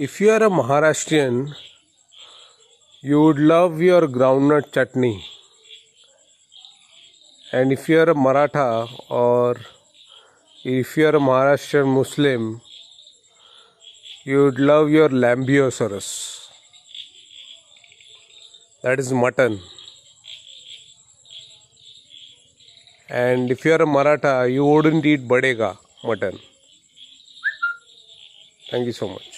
If you are a Maharashtrian, you would love your groundnut chutney. And if you are a Maratha or if you are a Maharashtrian Muslim, you would love your Lambiosaurus. That is mutton. And if you are a Maratha, you wouldn't eat Badega mutton. Thank you so much.